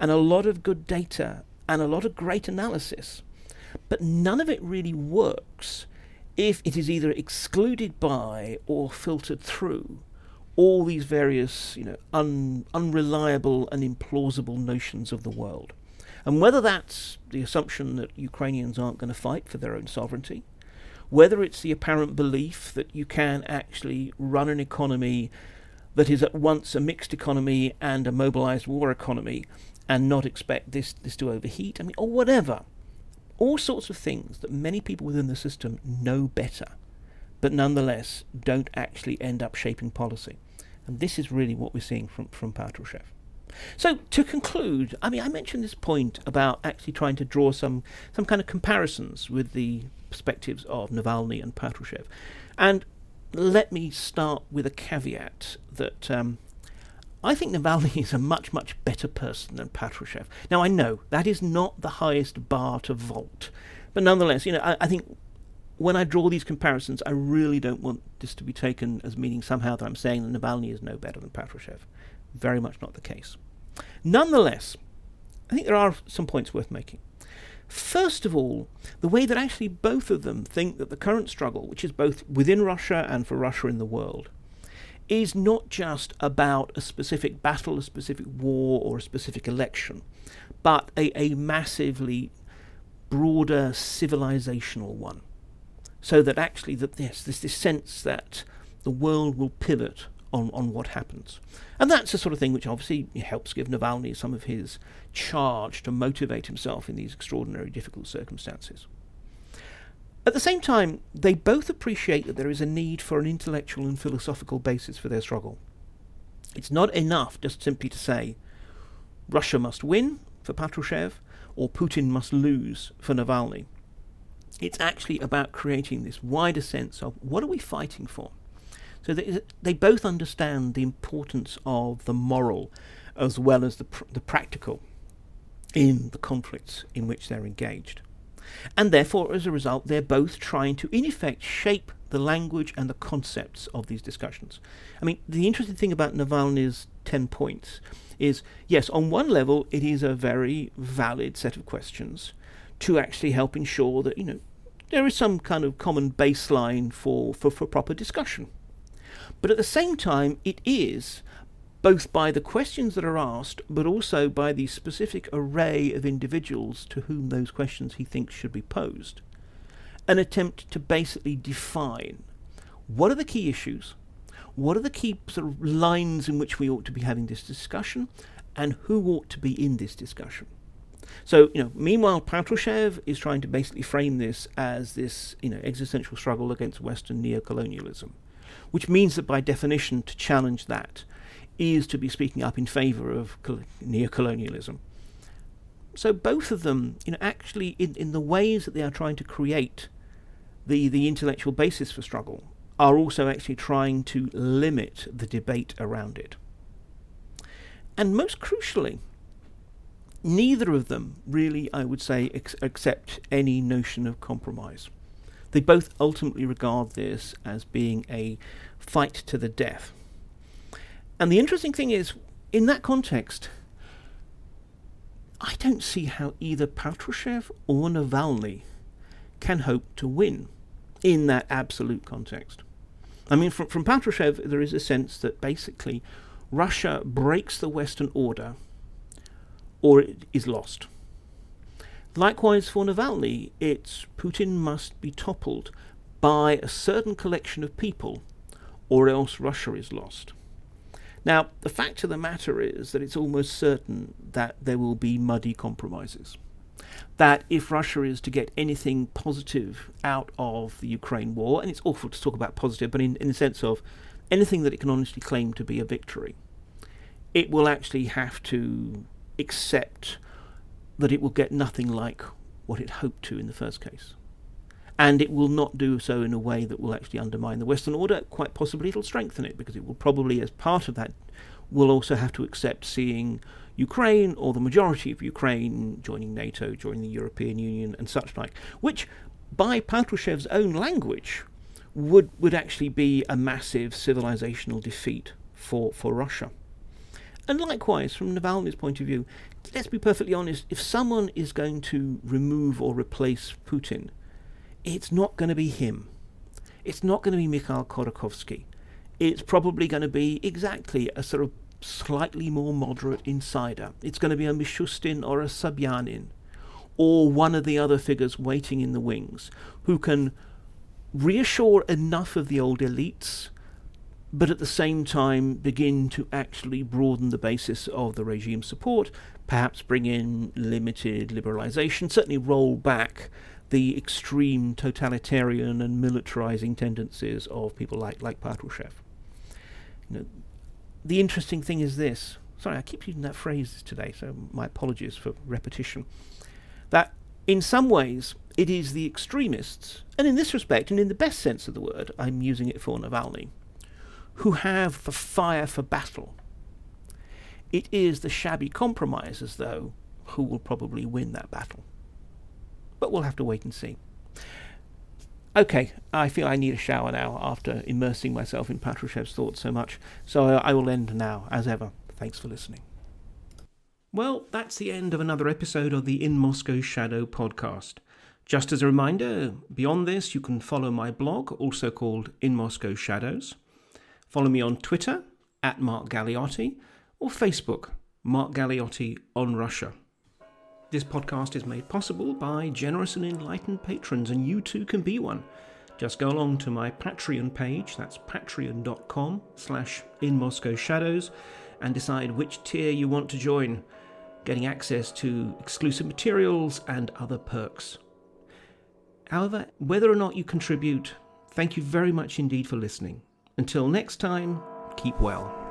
and a lot of good data and a lot of great analysis, but none of it really works if it is either excluded by or filtered through all these various, you know, un- unreliable and implausible notions of the world. And whether that's the assumption that Ukrainians aren't going to fight for their own sovereignty, whether it's the apparent belief that you can actually run an economy that is at once a mixed economy and a mobilized war economy and not expect this, this to overheat, I mean, or whatever. All sorts of things that many people within the system know better, but nonetheless don't actually end up shaping policy. And this is really what we're seeing from, from Patrushev. So to conclude, I mean, I mentioned this point about actually trying to draw some, some kind of comparisons with the perspectives of Navalny and Patrushev. And let me start with a caveat that um, I think Navalny is a much, much better person than Patrushev. Now, I know that is not the highest bar to vault, but nonetheless, you know, I, I think when I draw these comparisons, I really don't want this to be taken as meaning somehow that I'm saying that Navalny is no better than Patrushev. Very much not the case. Nonetheless, I think there are some points worth making. First of all, the way that actually both of them think that the current struggle, which is both within Russia and for Russia in the world, is not just about a specific battle, a specific war, or a specific election, but a, a massively broader civilizational one. So that actually that yes, there's this sense that the world will pivot on, on what happens. And that's the sort of thing which obviously helps give Navalny some of his charge to motivate himself in these extraordinary difficult circumstances. At the same time, they both appreciate that there is a need for an intellectual and philosophical basis for their struggle. It's not enough just simply to say Russia must win for Patrushev or Putin must lose for Navalny. It's actually about creating this wider sense of what are we fighting for? So they, they both understand the importance of the moral as well as the, pr- the practical in the conflicts in which they're engaged. And therefore, as a result, they're both trying to, in effect, shape the language and the concepts of these discussions. I mean, the interesting thing about Navalny's 10 points is yes, on one level, it is a very valid set of questions to actually help ensure that, you know, there is some kind of common baseline for, for, for proper discussion. But at the same time, it is both by the questions that are asked, but also by the specific array of individuals to whom those questions he thinks should be posed, an attempt to basically define what are the key issues, what are the key sort of lines in which we ought to be having this discussion, and who ought to be in this discussion. So, you know, meanwhile, Patrushev is trying to basically frame this as this, you know, existential struggle against Western neocolonialism, which means that by definition, to challenge that is to be speaking up in favour of neocolonialism. So both of them, you know, actually in, in the ways that they are trying to create the, the intellectual basis for struggle, are also actually trying to limit the debate around it. And most crucially, neither of them really, I would say, ex- accept any notion of compromise. They both ultimately regard this as being a fight to the death. And the interesting thing is, in that context, I don't see how either Patrushev or Navalny can hope to win in that absolute context. I mean, from, from Patrushev, there is a sense that basically Russia breaks the Western order or it is lost. Likewise, for Navalny, it's Putin must be toppled by a certain collection of people or else Russia is lost. Now, the fact of the matter is that it's almost certain that there will be muddy compromises. That if Russia is to get anything positive out of the Ukraine war, and it's awful to talk about positive, but in, in the sense of anything that it can honestly claim to be a victory, it will actually have to accept that it will get nothing like what it hoped to in the first case and it will not do so in a way that will actually undermine the Western order. Quite possibly it'll strengthen it because it will probably, as part of that, will also have to accept seeing Ukraine or the majority of Ukraine joining NATO, joining the European Union, and such like, which, by Patrushev's own language, would would actually be a massive civilizational defeat for, for Russia. And likewise, from Navalny's point of view, let's be perfectly honest, if someone is going to remove or replace Putin, it's not going to be him. It's not going to be Mikhail Khodorkovsky. It's probably going to be exactly a sort of slightly more moderate insider. It's going to be a Mishustin or a Sobyanin or one of the other figures waiting in the wings who can reassure enough of the old elites but at the same time begin to actually broaden the basis of the regime support, perhaps bring in limited liberalization, certainly roll back the extreme totalitarian and militarizing tendencies of people like, like Patrushev. You know, the interesting thing is this sorry, I keep using that phrase today, so my apologies for repetition. That in some ways it is the extremists, and in this respect, and in the best sense of the word, I'm using it for Navalny, who have the fire for battle. It is the shabby compromisers, though, who will probably win that battle but we'll have to wait and see. Okay, I feel I need a shower now after immersing myself in Patrushev's thoughts so much, so I will end now, as ever. Thanks for listening. Well, that's the end of another episode of the In Moscow Shadow podcast. Just as a reminder, beyond this, you can follow my blog, also called In Moscow Shadows. Follow me on Twitter, at Mark Galeotti, or Facebook, Mark Galeotti on Russia. This podcast is made possible by generous and enlightened patrons, and you too can be one. Just go along to my Patreon page, that's patreon.com slash in Moscow Shadows, and decide which tier you want to join, getting access to exclusive materials and other perks. However, whether or not you contribute, thank you very much indeed for listening. Until next time, keep well.